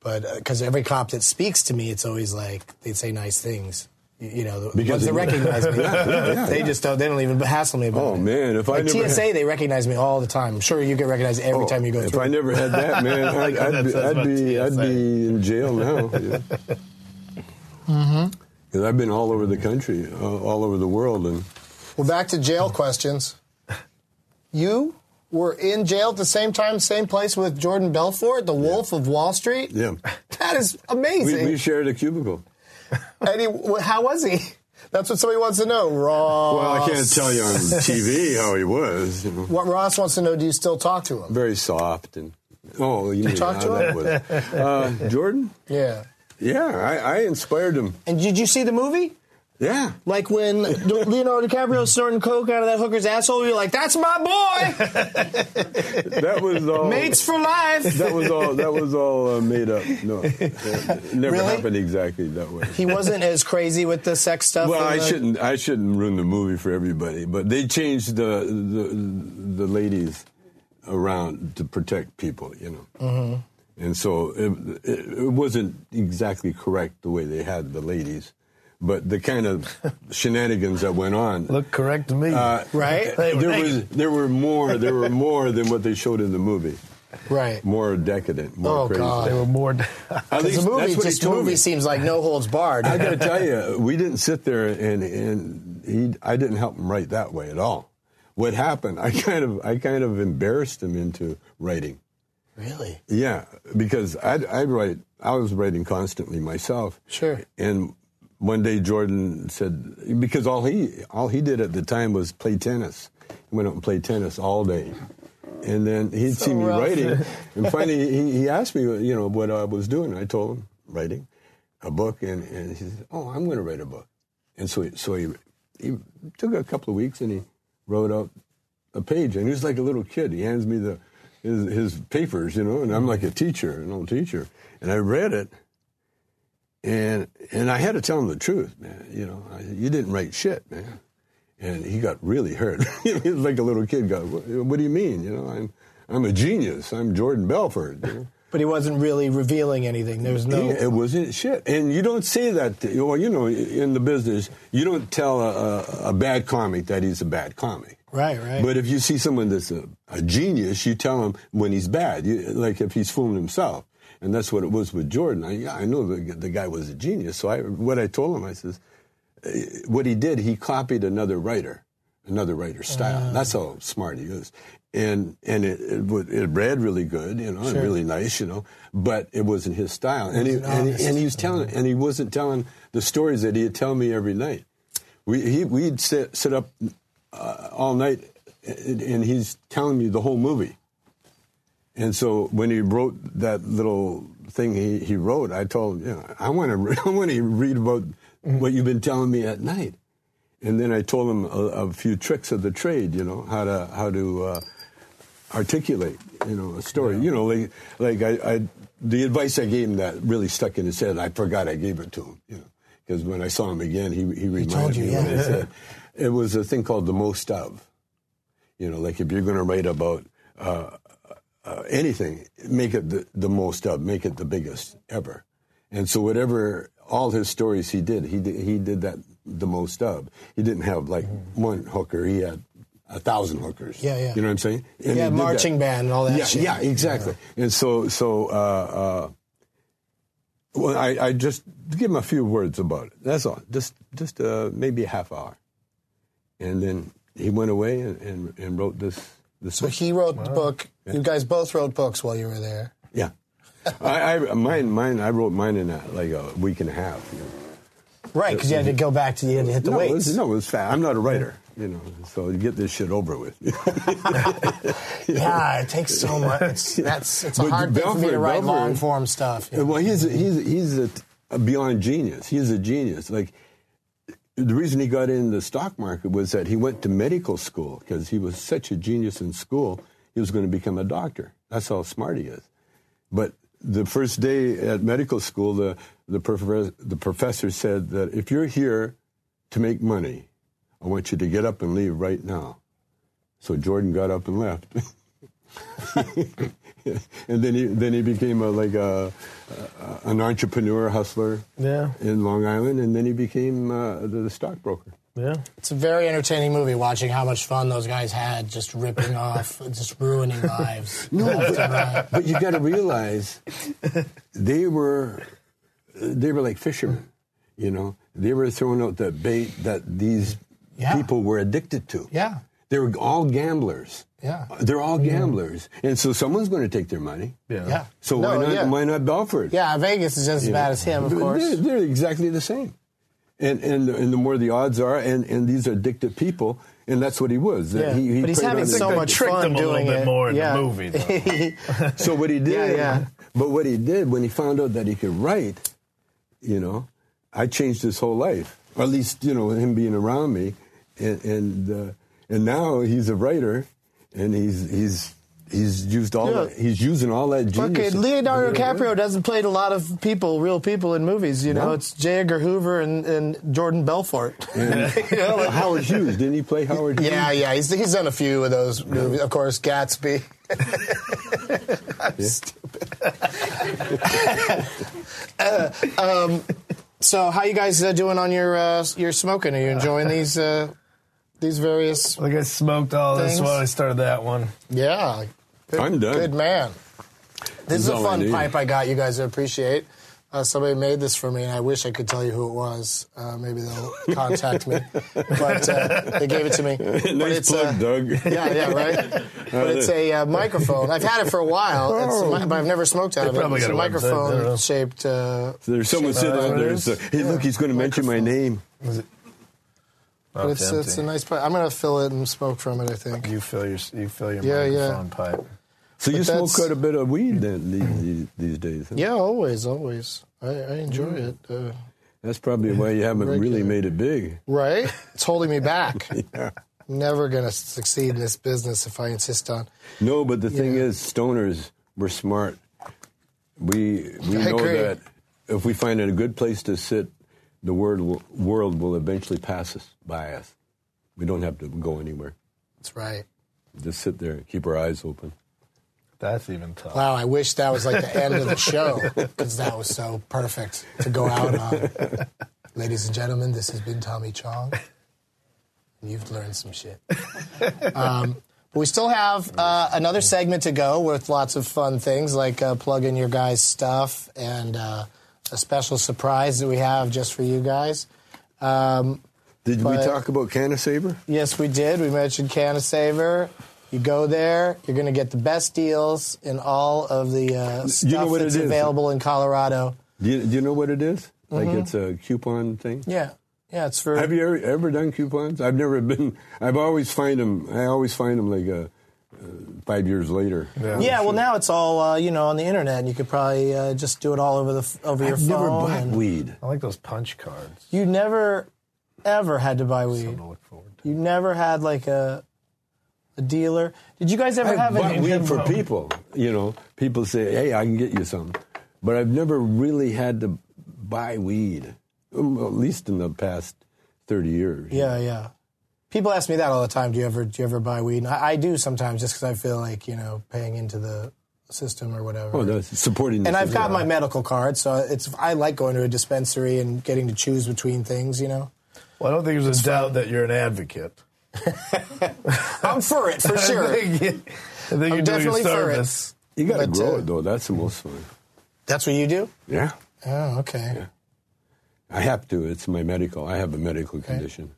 But because every cop that speaks to me, it's always like they say nice things. You you know, the Because ones that recognize me, [LAUGHS] Yeah, yeah, yeah, they yeah. just don't. They don't even hassle me about Oh, it. man, if I like never TSA, had- they recognize me all the time. I'm sure you get recognized every Oh, time you go if through. I never had that, man, [LAUGHS] I'd, I'd, That be, I'd, about be, I'd be in jail now. Because [LAUGHS] I've been all over the country, uh, all over the world, and Well, back to jail questions. You were in jail at the same time, same place with Jordan Belfort, the Wolf of Wall Street. yeah, [LAUGHS] That is amazing. we shared a cubicle. [LAUGHS] and he, how was he? That's what somebody wants to know. Ross. Well, I can't tell you on [LAUGHS] TV how he was. You know. What Ross wants to know: Do you still talk to him? very soft and oh, you, mean talk to that him? was. Uh, Jordan? Yeah. Yeah, I, I inspired him. And did you see the movie? Yeah, Like when Leonardo DiCaprio snorting coke out of that hooker's asshole, you're like, "That's my boy, [LAUGHS] that was all. mates for life." That was all. That was all uh, made up. No, it [LAUGHS] never Really? happened exactly that way. He wasn't as crazy with the sex stuff. Well, I the- shouldn't. I shouldn't ruin the movie for everybody. But they changed the the, the ladies around to protect people. You know, Mm-hmm. and so it, it, it wasn't exactly correct the way they had the ladies, but the kind of [LAUGHS] shenanigans that went on. Look correct to me. Uh, Right? There was there were more there were more than what they showed in the movie. Right. More decadent, more Oh, crazy. God. they were more. At [LAUGHS] Because least the movie, that's what just the told movie me. seems like no holds barred. I got to tell you, [LAUGHS] we didn't sit there and and he. I didn't help him write that way at all. what happened? I kind of I kind of embarrassed him into writing. Really? Yeah, because I I write I was writing constantly myself. Sure. And one day Jordan said because all he all he did at the time was play tennis. He went out and played tennis all day. And then he'd So see me rough. writing, [LAUGHS] and finally he, he asked me, you know, what I was doing. I told him writing a book, and, and he said, "Oh, I'm going to write a book." And so, he, so he he took a couple of weeks, and he wrote out a page, and he was like a little kid. He hands me the his, his papers, you know, and I'm like a teacher, an old teacher, and I read it, and and I had to tell him the truth, man. You know, I, you didn't write shit, man. And he got really hurt. [LAUGHS] he was like a little kid. Got, what, what do you mean? You know, I'm I'm a genius. I'm Jordan Belfort. You know? [LAUGHS] But he wasn't really revealing anything. There was no. Yeah, it wasn't shit. And you don't say that. To, well, you know, in the business, you don't tell a, a, a bad comic that he's a bad comic. Right, right. But if you see someone that's a, a genius, you tell him when he's bad, you, like if he's fooling himself. And that's what it was with Jordan. I, yeah, I know the, the guy was a genius. So I, what I told him, I says, eh, what he did, he copied another writer, another writer's style. That's how smart he is. And and it, it it read really good, you know, and really nice, you know, but it wasn't his style. And he, and, he, and he was telling, and he wasn't telling the stories that he'd tell me every night. We he, we'd sit, sit up uh, all night, and he's telling me the whole movie. And so when he wrote that little thing he, he wrote, I told him, you know, I want to [LAUGHS] I want to read about what you've been telling me at night. And then I told him a, a few tricks of the trade, you know, how to how to uh, articulate, you know, a story. You know, like like I, I the advice I gave him that really stuck in his head. I forgot I gave it to him, you know, because when I saw him again, he he reminded told you, me what yeah. I said. It was a thing called the most of. You know, like if you're going to write about uh, uh, anything, make it the, the most of, make it the biggest ever. And so whatever all his stories he did, he did, he did that the most of. He didn't have like one hooker; he had a thousand hookers. Yeah, yeah. You know what I'm saying? And Yeah, marching that. band and all that Yeah, shit. yeah, exactly. And so, so, uh, uh, well, I, I just give him a few words about it. That's all. Just, just uh, maybe a half hour, and then he went away and, and, and wrote this. This So he wrote the book. You guys both wrote books while you were there. Yeah. [LAUGHS] I, I mine mine I wrote mine in a, like a week and a half. You know. Right, because you had to go back to you had to hit the no, it weights. was, no, it was fast. I'm not a writer, you know, so you get this shit over with. [LAUGHS] Yeah, it takes so much. It's, that's it's a But hard thing for me to write Belfort- long form stuff. you know. well, he's a, he's he's a, a beyond genius. He's a genius. Like the reason he got in the stock market was that he went to medical school because he was such a genius in school. He was going to become a doctor. That's how smart he is. But the first day at medical school, the the, prof- the professor said that if you're here to make money, I want you to get up and leave right now. So Jordan got up and left. [LAUGHS] [LAUGHS] and then he then he became a, like a, a an entrepreneur hustler Yeah. in Long Island, and then he became uh, the, the stockbroker. Yeah. It's a very entertaining movie. Watching how much fun those guys had, just ripping [LAUGHS] off, just ruining lives. [LAUGHS] left and right. But you got to realize they were they were like fishermen, you know. They were throwing out the bait that these Yeah. people were addicted to. Yeah, They were all gamblers. Yeah, They're all gamblers, and so someone's going to take their money. Yeah. yeah. So No, why not? Yeah. Why not Belfort? Yeah, Vegas is just as bad know? as him, of They're- course. They're, they're exactly the same. And, and, and the more the odds are, and, and these are addicted people, and that's what he was. Yeah. He, he but he's having on so much tricked fun him a little doing bit it. more in the movie. [LAUGHS] So what he did, Yeah, yeah. but what he did when he found out that he could write, you know, I changed his whole life. Or at least, you know, him being around me, and and uh, and now he's a writer, and he's he's he's used all Yeah. that, he's using all that genius. Fucking Leonardo DiCaprio doesn't play a lot of people, real people in movies. You know, No. it's J. Edgar Hoover and, and Jordan Belfort. [LAUGHS] You know, like- Howard Hughes didn't he play Howard? Hughes? yeah, yeah, he's, he's done a few of those movies. Of course, Gatsby. [LAUGHS] I'm stupid. [LAUGHS] Uh, um, so, how you guys uh, doing on your uh, your smoking? Are you enjoying these uh, these various? Like I smoked all this Things. while I started that one. Yeah, good, I'm done. Good man. This is is a all I fun pipe I got. You guys appreciate. Uh, somebody made this for me, and I wish I could tell you who it was. Uh, maybe they'll [LAUGHS] contact me. But uh, they gave it to me. [LAUGHS] But it's, plug, uh, Doug. [LAUGHS] Yeah, yeah, right. But it's a uh, microphone. I've had it for a while, it's a mi- but I've never smoked out of it. probably It's a got a website, I don't microphone shaped. Uh, There's someone sitting uh, out there. So, is? hey, look, he's going to mention my name. But it's, it's a nice. Pipe. I'm gonna fill it and smoke from it. I think. You fill your you fill your Yeah, yeah. pipe. So you smoke that's- quite a bit of weed then, these, these, these days. huh? Yeah, always, always. I, I enjoy it. Uh, That's probably why you haven't really made it big. right? It's holding me back. [LAUGHS] Never gonna succeed in this business if I insist on. No, but the thing Yeah. is, stoners, we're smart. We we I know agree. that if we find a good place to sit, the word will, world will eventually pass us by us. We don't have to go anywhere. That's right. Just sit there, and keep our eyes open. That's even tough. Wow, I wish that was like the end of the show because that was so perfect to go out on. [LAUGHS] Ladies and gentlemen, this has been Tommy Chong. And you've learned some shit. Um, but we still have uh, another segment to go with lots of fun things like uh, plug in your guys' stuff and uh, a special surprise that we have just for you guys. Um, Did we talk about CannaSaver? Yes, we did. We mentioned CannaSaver. You go there, you're going to get the best deals in all of the uh, stuff know what that's available in Colorado. Do you, do you know what it is? Like Mm-hmm. it's a coupon thing. Yeah, yeah, it's for. Have you ever, ever done coupons? I've never been. I've always find them. I always find them like a, uh, five years later. yeah, well, now it's all uh, you know on the internet, and you could probably uh, just do it all over the over your I've phone. never bought and weed. I like those punch cards. You never, ever had to buy weed. Something to look forward to. You never had like a a dealer. Did you guys ever I've have bought an weed for [LAUGHS] people. You know, people say, "Hey, I can get you some," but I've never really had to buy weed. Um, At least in the past thirty years. Yeah, yeah. People ask me that all the time. Do you ever do you ever buy weed? And I, I do sometimes, just because I feel like you know paying into the system or whatever. Oh, that's supporting. and I've got system. my medical card, so it's I like going to a dispensary and getting to choose between things. You know, Well, I don't think there's a doubt that you're an advocate. [LAUGHS] I'm for it for [LAUGHS] sure. I think, you- I think I'm you're doing a definitely for it. You got to grow uh, it though. That's the most fun. That's what you do. Yeah, Oh, okay. I have to. It's my medical. I have a medical condition.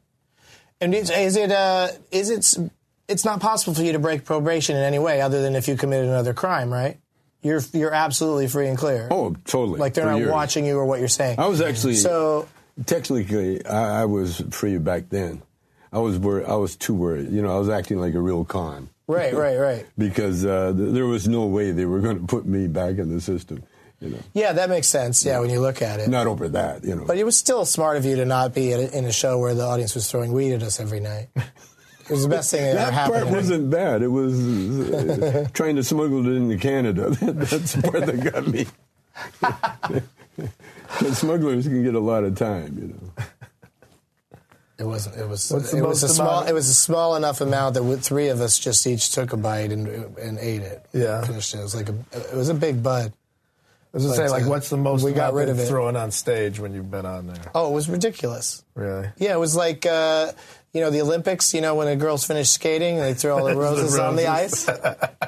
And is, is it uh, is it it's not possible for you to break probation in any way other than if you committed another crime, right? You're you're absolutely free and clear. Oh, totally. like they're For not years. watching you or what you're saying. I was actually so technically I, I was free back then. I was worried. I was too worried. You know, I was acting like a real con right, right, right. [LAUGHS] because uh, th- there was no way they were going to put me back in the system. You know, Yeah, that makes sense. Yeah, when you look at it. not over that. You know, But it was still smart of you to not be in a show where the audience was throwing weed at us every night. It was the best thing that, ever happened. [LAUGHS] that part wasn't bad. It was uh, trying to smuggle it into Canada. [LAUGHS] That's the part that got me. [LAUGHS] Because smugglers can get a lot of time. You know. It wasn't. It was. What's it was a small. amount? It was a small enough amount that we- three of us just each took a bite and and ate it. Yeah. finished it. It was like a. It was a big bud. I was gonna say, like, uh, what's the most we got amount rid they've of it. throwing on stage when you've been on there? Oh, it was ridiculous. Really? Yeah, it was like uh, you know the Olympics. You know when the girls finish skating, they throw all the [LAUGHS] roses, on the ice.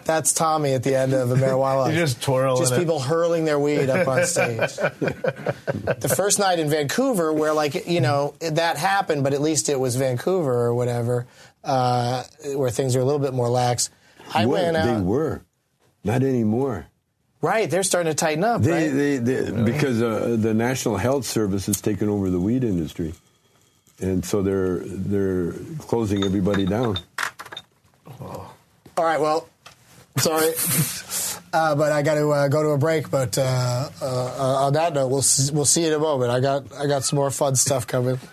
That's Tommy at the end of the [LAUGHS] marijuana. You just twirling Just it. people hurling their weed up on stage. [LAUGHS] the first night in Vancouver, where like you know that happened, but at least it was Vancouver or whatever, uh, where things are a little bit more lax. I What went they were, not anymore. Right, they're starting to tighten up. They, right? they, they because uh, the National Health Service has taken over the weed industry, and so they're they're closing everybody down. All right, well, sorry, uh, but I got to uh, go to a break. But uh, uh, uh, on that note, we'll s- we'll see you in a moment. I got I got some more fun stuff coming. [LAUGHS]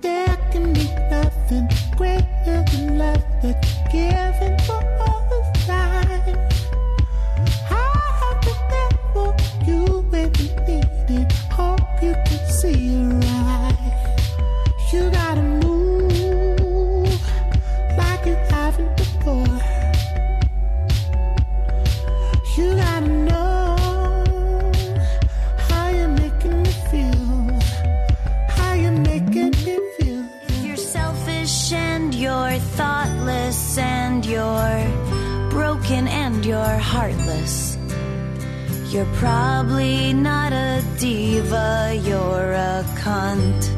There can be nothing greater than that giving for. I have been there for you when you need it. Hope you can see it right. You gotta You're probably not a diva, you're a cunt.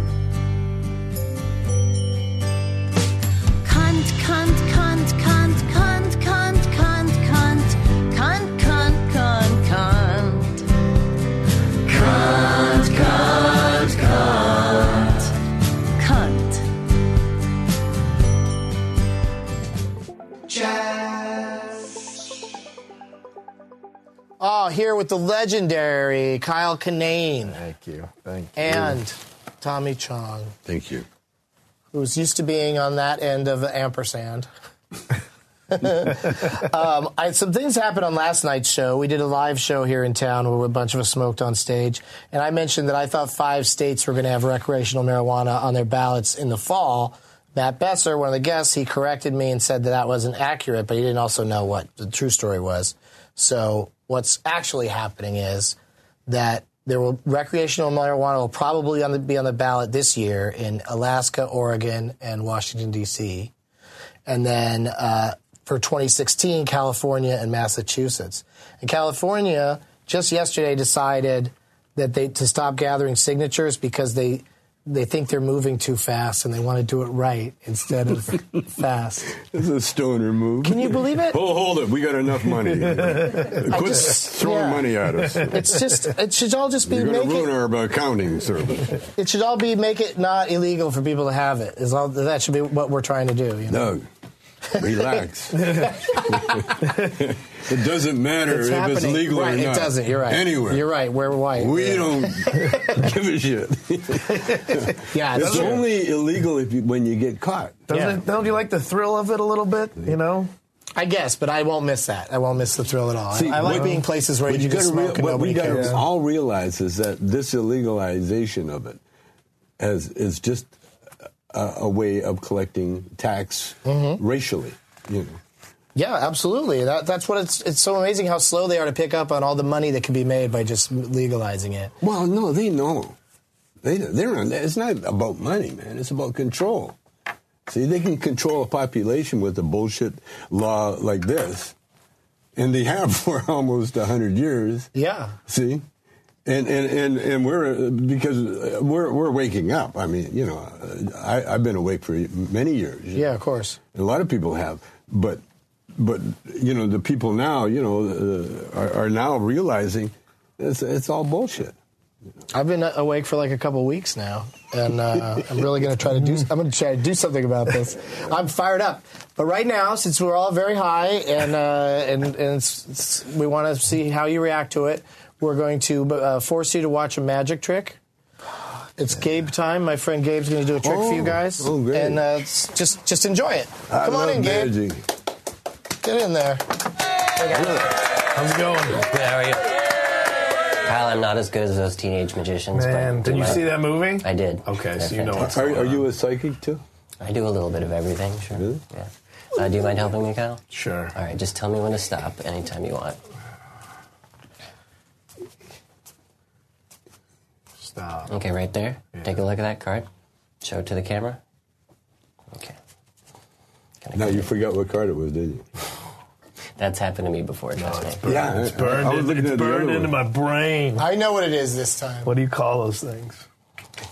Here with the legendary Kyle Kinane Thank you. Thank you. and Tommy Chong, Thank you. who's used to being on that end of ampersand. [LAUGHS] um, I, some things happened on last night's show. We did a live show here in town where a bunch of us smoked on stage, and I mentioned that I thought five states were going to have recreational marijuana on their ballots in the fall. Matt Besser, one of the guests, he corrected me and said that that wasn't accurate, but he didn't also know what the true story was. So what's actually happening is that there will recreational marijuana will probably on the, be on the ballot this year in Alaska, Oregon, and Washington D.C and then uh, for 2016, California and Massachusetts. And California just yesterday decided that they to stop gathering signatures because they they think they're moving too fast and they want to do it right instead of [LAUGHS] fast. This is a stoner move. Can you believe it? Oh, hold it. We got enough money. [LAUGHS] Quit just- throwing yeah. money at us. It's just it should all just be You're going make ruin it, our uh, accounting service. it should all be make it not illegal for people to have it. Is all that should be what we're trying to do. You know? Doug, relax. [LAUGHS] it doesn't matter It's if it's legal right, or not. It doesn't. You're right. Anywhere. You're right. We're white. We Yeah. don't [LAUGHS] give a shit. Yeah, It's true. only illegal if you, when you get caught. Doesn't Yeah. it, don't you like the thrill of it a little bit? You know? I guess, but I won't miss that. I won't miss the thrill at all. See, I like what- being places where what you can gotta smoke and what nobody we gotta all realize is that this illegalization of it as is just a, a way of collecting tax Mm-hmm. racially. You know. Yeah, absolutely. That, that's what it's. It's so amazing how slow they are to pick up on all the money that can be made by just legalizing it. Well, no, they know. They they're not, it's not about money, man. It's about control. See, they can control a population with a bullshit law like this, and they have [LAUGHS] for almost hundred years. Yeah. See, and and and and we're because we're we're waking up. I mean, you know, I, I've been awake for many years. Yeah, of course. A lot of people have, but but you know, the people now, you know, uh, are, are now realizing it's it's all bullshit. I've been awake for like a couple weeks now, and uh, I'm really going to try to do. I'm going to try to do something about this. I'm fired up, but right now, since we're all very high and uh, and and it's, it's, we want to see how you react to it, we're going to uh, force you to watch a magic trick. It's Gabe time. My friend Gabe's going to do a trick for you Oh, guys, oh, great. and uh, just just enjoy it. I Come on in, Gabe. magic. Get in there. How's it going? Good, how are you? Kyle, I'm not as good as those teenage magicians. Man, but did you my- see that movie? I did. Okay, They're so you know what's fantastic. Are, are you a psychic too? I do a little bit of everything, sure. Really? Yeah. Uh, do you mind helping me, Kyle? Sure. All right, just tell me when to stop anytime you want. Stop. Okay, right there. Yeah. Take a look at that card. Show it to the camera. Okay. Can I No, you it? forgot what card it was, did you? [LAUGHS] That's happened to me before, No, trust me. Yeah, It's burned, I was in- it's burned into my brain. I know what it is this time. What do you call those things?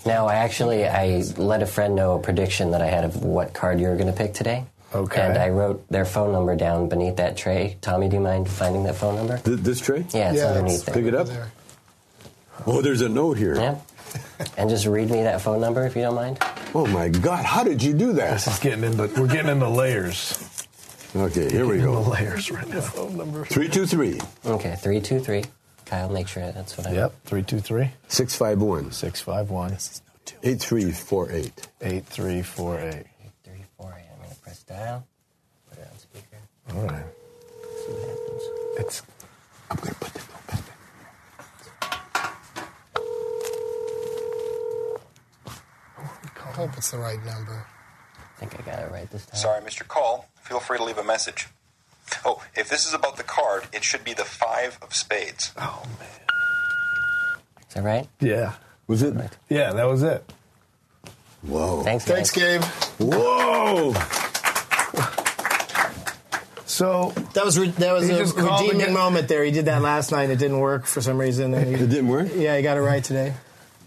No, I actually I let a friend know a prediction that I had of what card you were going to pick today. Okay. And I wrote their phone number down beneath that tray. Tommy, do you mind finding that phone number? Th- This tray? Yeah, it's Yeah, underneath it's there. Pick it up. There. Oh, there's a note here. Yeah. and just read me that phone number if you don't mind. Oh my God, how did you do that? This is getting into we're getting into layers. Okay, here we Into go. layers right now. Phone number Three two three Okay, three two three. Kyle, make sure that's what I. Yep. Three two three six five one six five one eight three four eight. eight three four eight. Eight three four eight. I'm gonna press dial. Put it on speaker. All right. See what happens. It's I'm gonna put the note back there. I hope it's the right number. I think I got it right this time. Sorry, Mr. Call. Feel free to leave a message. Oh, if this is about the card, it should be the five of spades. oh man. Is that right? Yeah. Was it? Yeah, that was it. Whoa. Thanks, Thanks. Gabe. Whoa! So That was re- that was a redeeming moment there. He did that last night. And it didn't work for some reason. [LAUGHS] and It didn't work. yeah, he got it right today.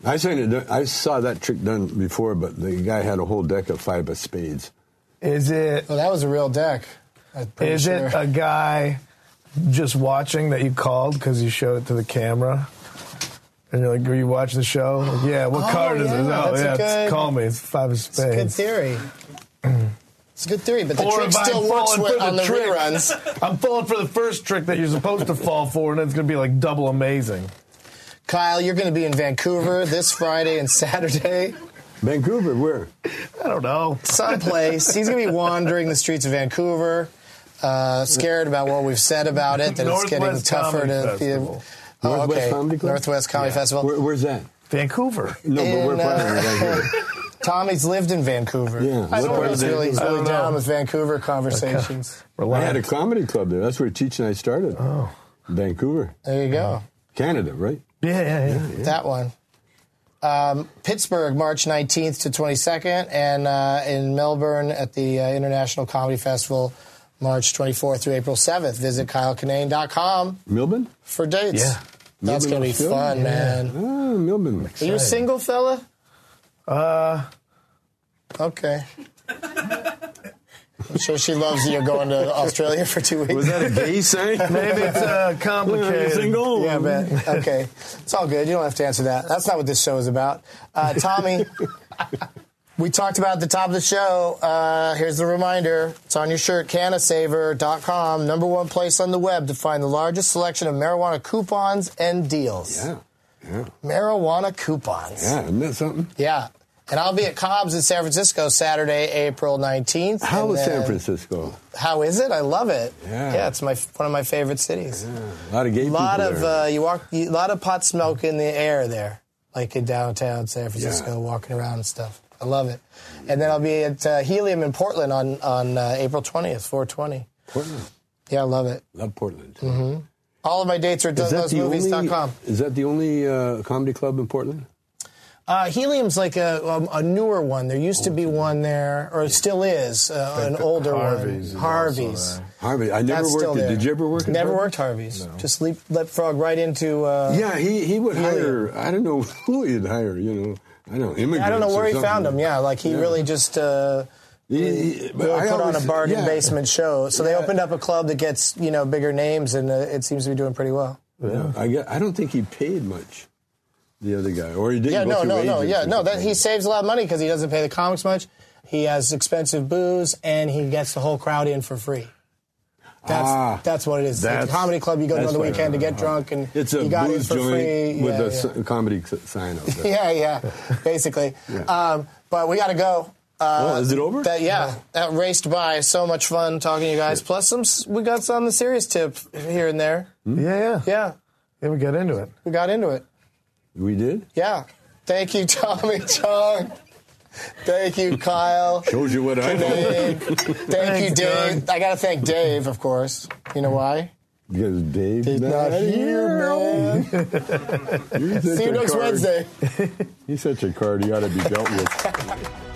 I seen it. I saw that trick done before, but the guy had a whole deck of five of spades. is it Well, that was a real deck. Is sure. it a guy just watching that you called because you showed it to the camera? And you're like, "Are you watching the show?" Like, yeah. What Oh, card is yeah, it? Oh, that's yeah. it's- good- call me. It's five of spades. It's a good theory. It's a good theory, but the Or trick still works falling with, for on the trick, reruns. I'm falling for the first trick that you're supposed to fall for, and it's going to be like double amazing. Kyle, you're going to be in Vancouver this Friday and Saturday. Vancouver, where? I don't know. Someplace. He's going to be wandering the streets of Vancouver, uh, scared about what we've said about it, that it's getting tougher Comedy to Festival. Oh, Northwest okay. Comedy Club? Northwest Comedy Festival. Where, where's that? Vancouver. No, but where In, part uh, of Vancouver? [LAUGHS] Tommy's lived in Vancouver. Yeah, I what know he's really, he's I really don't know. down with Vancouver conversations. [LAUGHS] I had a comedy club there. That's where Cheech and I started. Oh. Vancouver, There you go. Canada, right? Yeah, yeah, yeah. That one. Um, Pittsburgh, March 19th to 22nd, and uh, in Melbourne at the uh, International Comedy Festival, March 24th through April 7th. Visit kylekinane.com Melbourne? for dates. Yeah. That's Melbourne, going to be Australia? fun, man. Ah, Melbourne. Are you a single fella? Uh, Okay. [LAUGHS] I'm sure she loves you going to Australia for two weeks. Was that a gay sign? [LAUGHS] maybe it's uh, complicated. Single? Yeah, man. Okay. It's all good. You don't have to answer that. That's not what this show is about. Uh, Tommy, we talked about at the top of the show. Uh, here's the reminder. It's on your shirt, CannaSaver.com, number one place on the web to find the largest selection of marijuana coupons and deals. Yeah, yeah, Marijuana coupons. yeah. Isn't that something? Yeah. And I'll be at Cobb's in San Francisco Saturday, April 19th. How and San Francisco? How is it? I love it. Yeah. Yeah, it's my one of my favorite cities. A lot of gay A lot people of uh, you walk, a lot of pot smoke in the air there, like in downtown San Francisco, Yeah. walking around and stuff. I love it. And then I'll be at uh, Helium in Portland on on uh, April twentieth, four twenty. Portland. Yeah, I love it. Love Portland. Mm-hmm. All of my dates are at Is that the only? Is that the only uh, comedy club in Portland? Uh, Helium's like a, um, a newer one. There used to be one there, or it still is, uh, an older Harvey's is one. also Harvey's. Harvey. I never That's worked. still there. Did you ever work? at Never Harvey? worked Harvey's. Just leap, leapfrog right into. Uh, Yeah, he he would Helium. hire. I don't know [LAUGHS] who he'd hire. You know, I don't know immigrants. I don't know where he something. found them. Yeah, like he Yeah. really just uh, He- he- but really I put on a bargain yeah. basement show. So they opened up a club that gets you know bigger names, and uh, it seems to be doing pretty well. Yeah, I get, I don't think he paid much. The other guy, or he didn't. Yeah, no, no, no, yeah, no. That he saves a lot of money because he doesn't pay the comics much. He has expensive booze, and he gets the whole crowd in for free. That's Ah, that's what it is. It's like a that's- comedy club. You go to on the what- weekend to get drunk, and It's a you got in booze for joint free. with yeah, a yeah. s- comedy sign out there. [LAUGHS] yeah, yeah, basically. Yeah. Um, but we got to go. Uh, Oh, is it over? That, yeah, that raced by. So much fun talking to you guys. Plus, some we got some the serious tip here and there. Yeah, yeah. Yeah, Yeah, we got into it. we got into it. We did. Yeah. Thank you, Tommy Chong. Thank you, Kyle. Shows you what I know. Dave. Thank you, Thanks, Dave. I got to thank Dave, of course. You know why? Because Dave's He's not here, man. See you next card. Wednesday. He's such a card. He ought to be dealt with. [LAUGHS]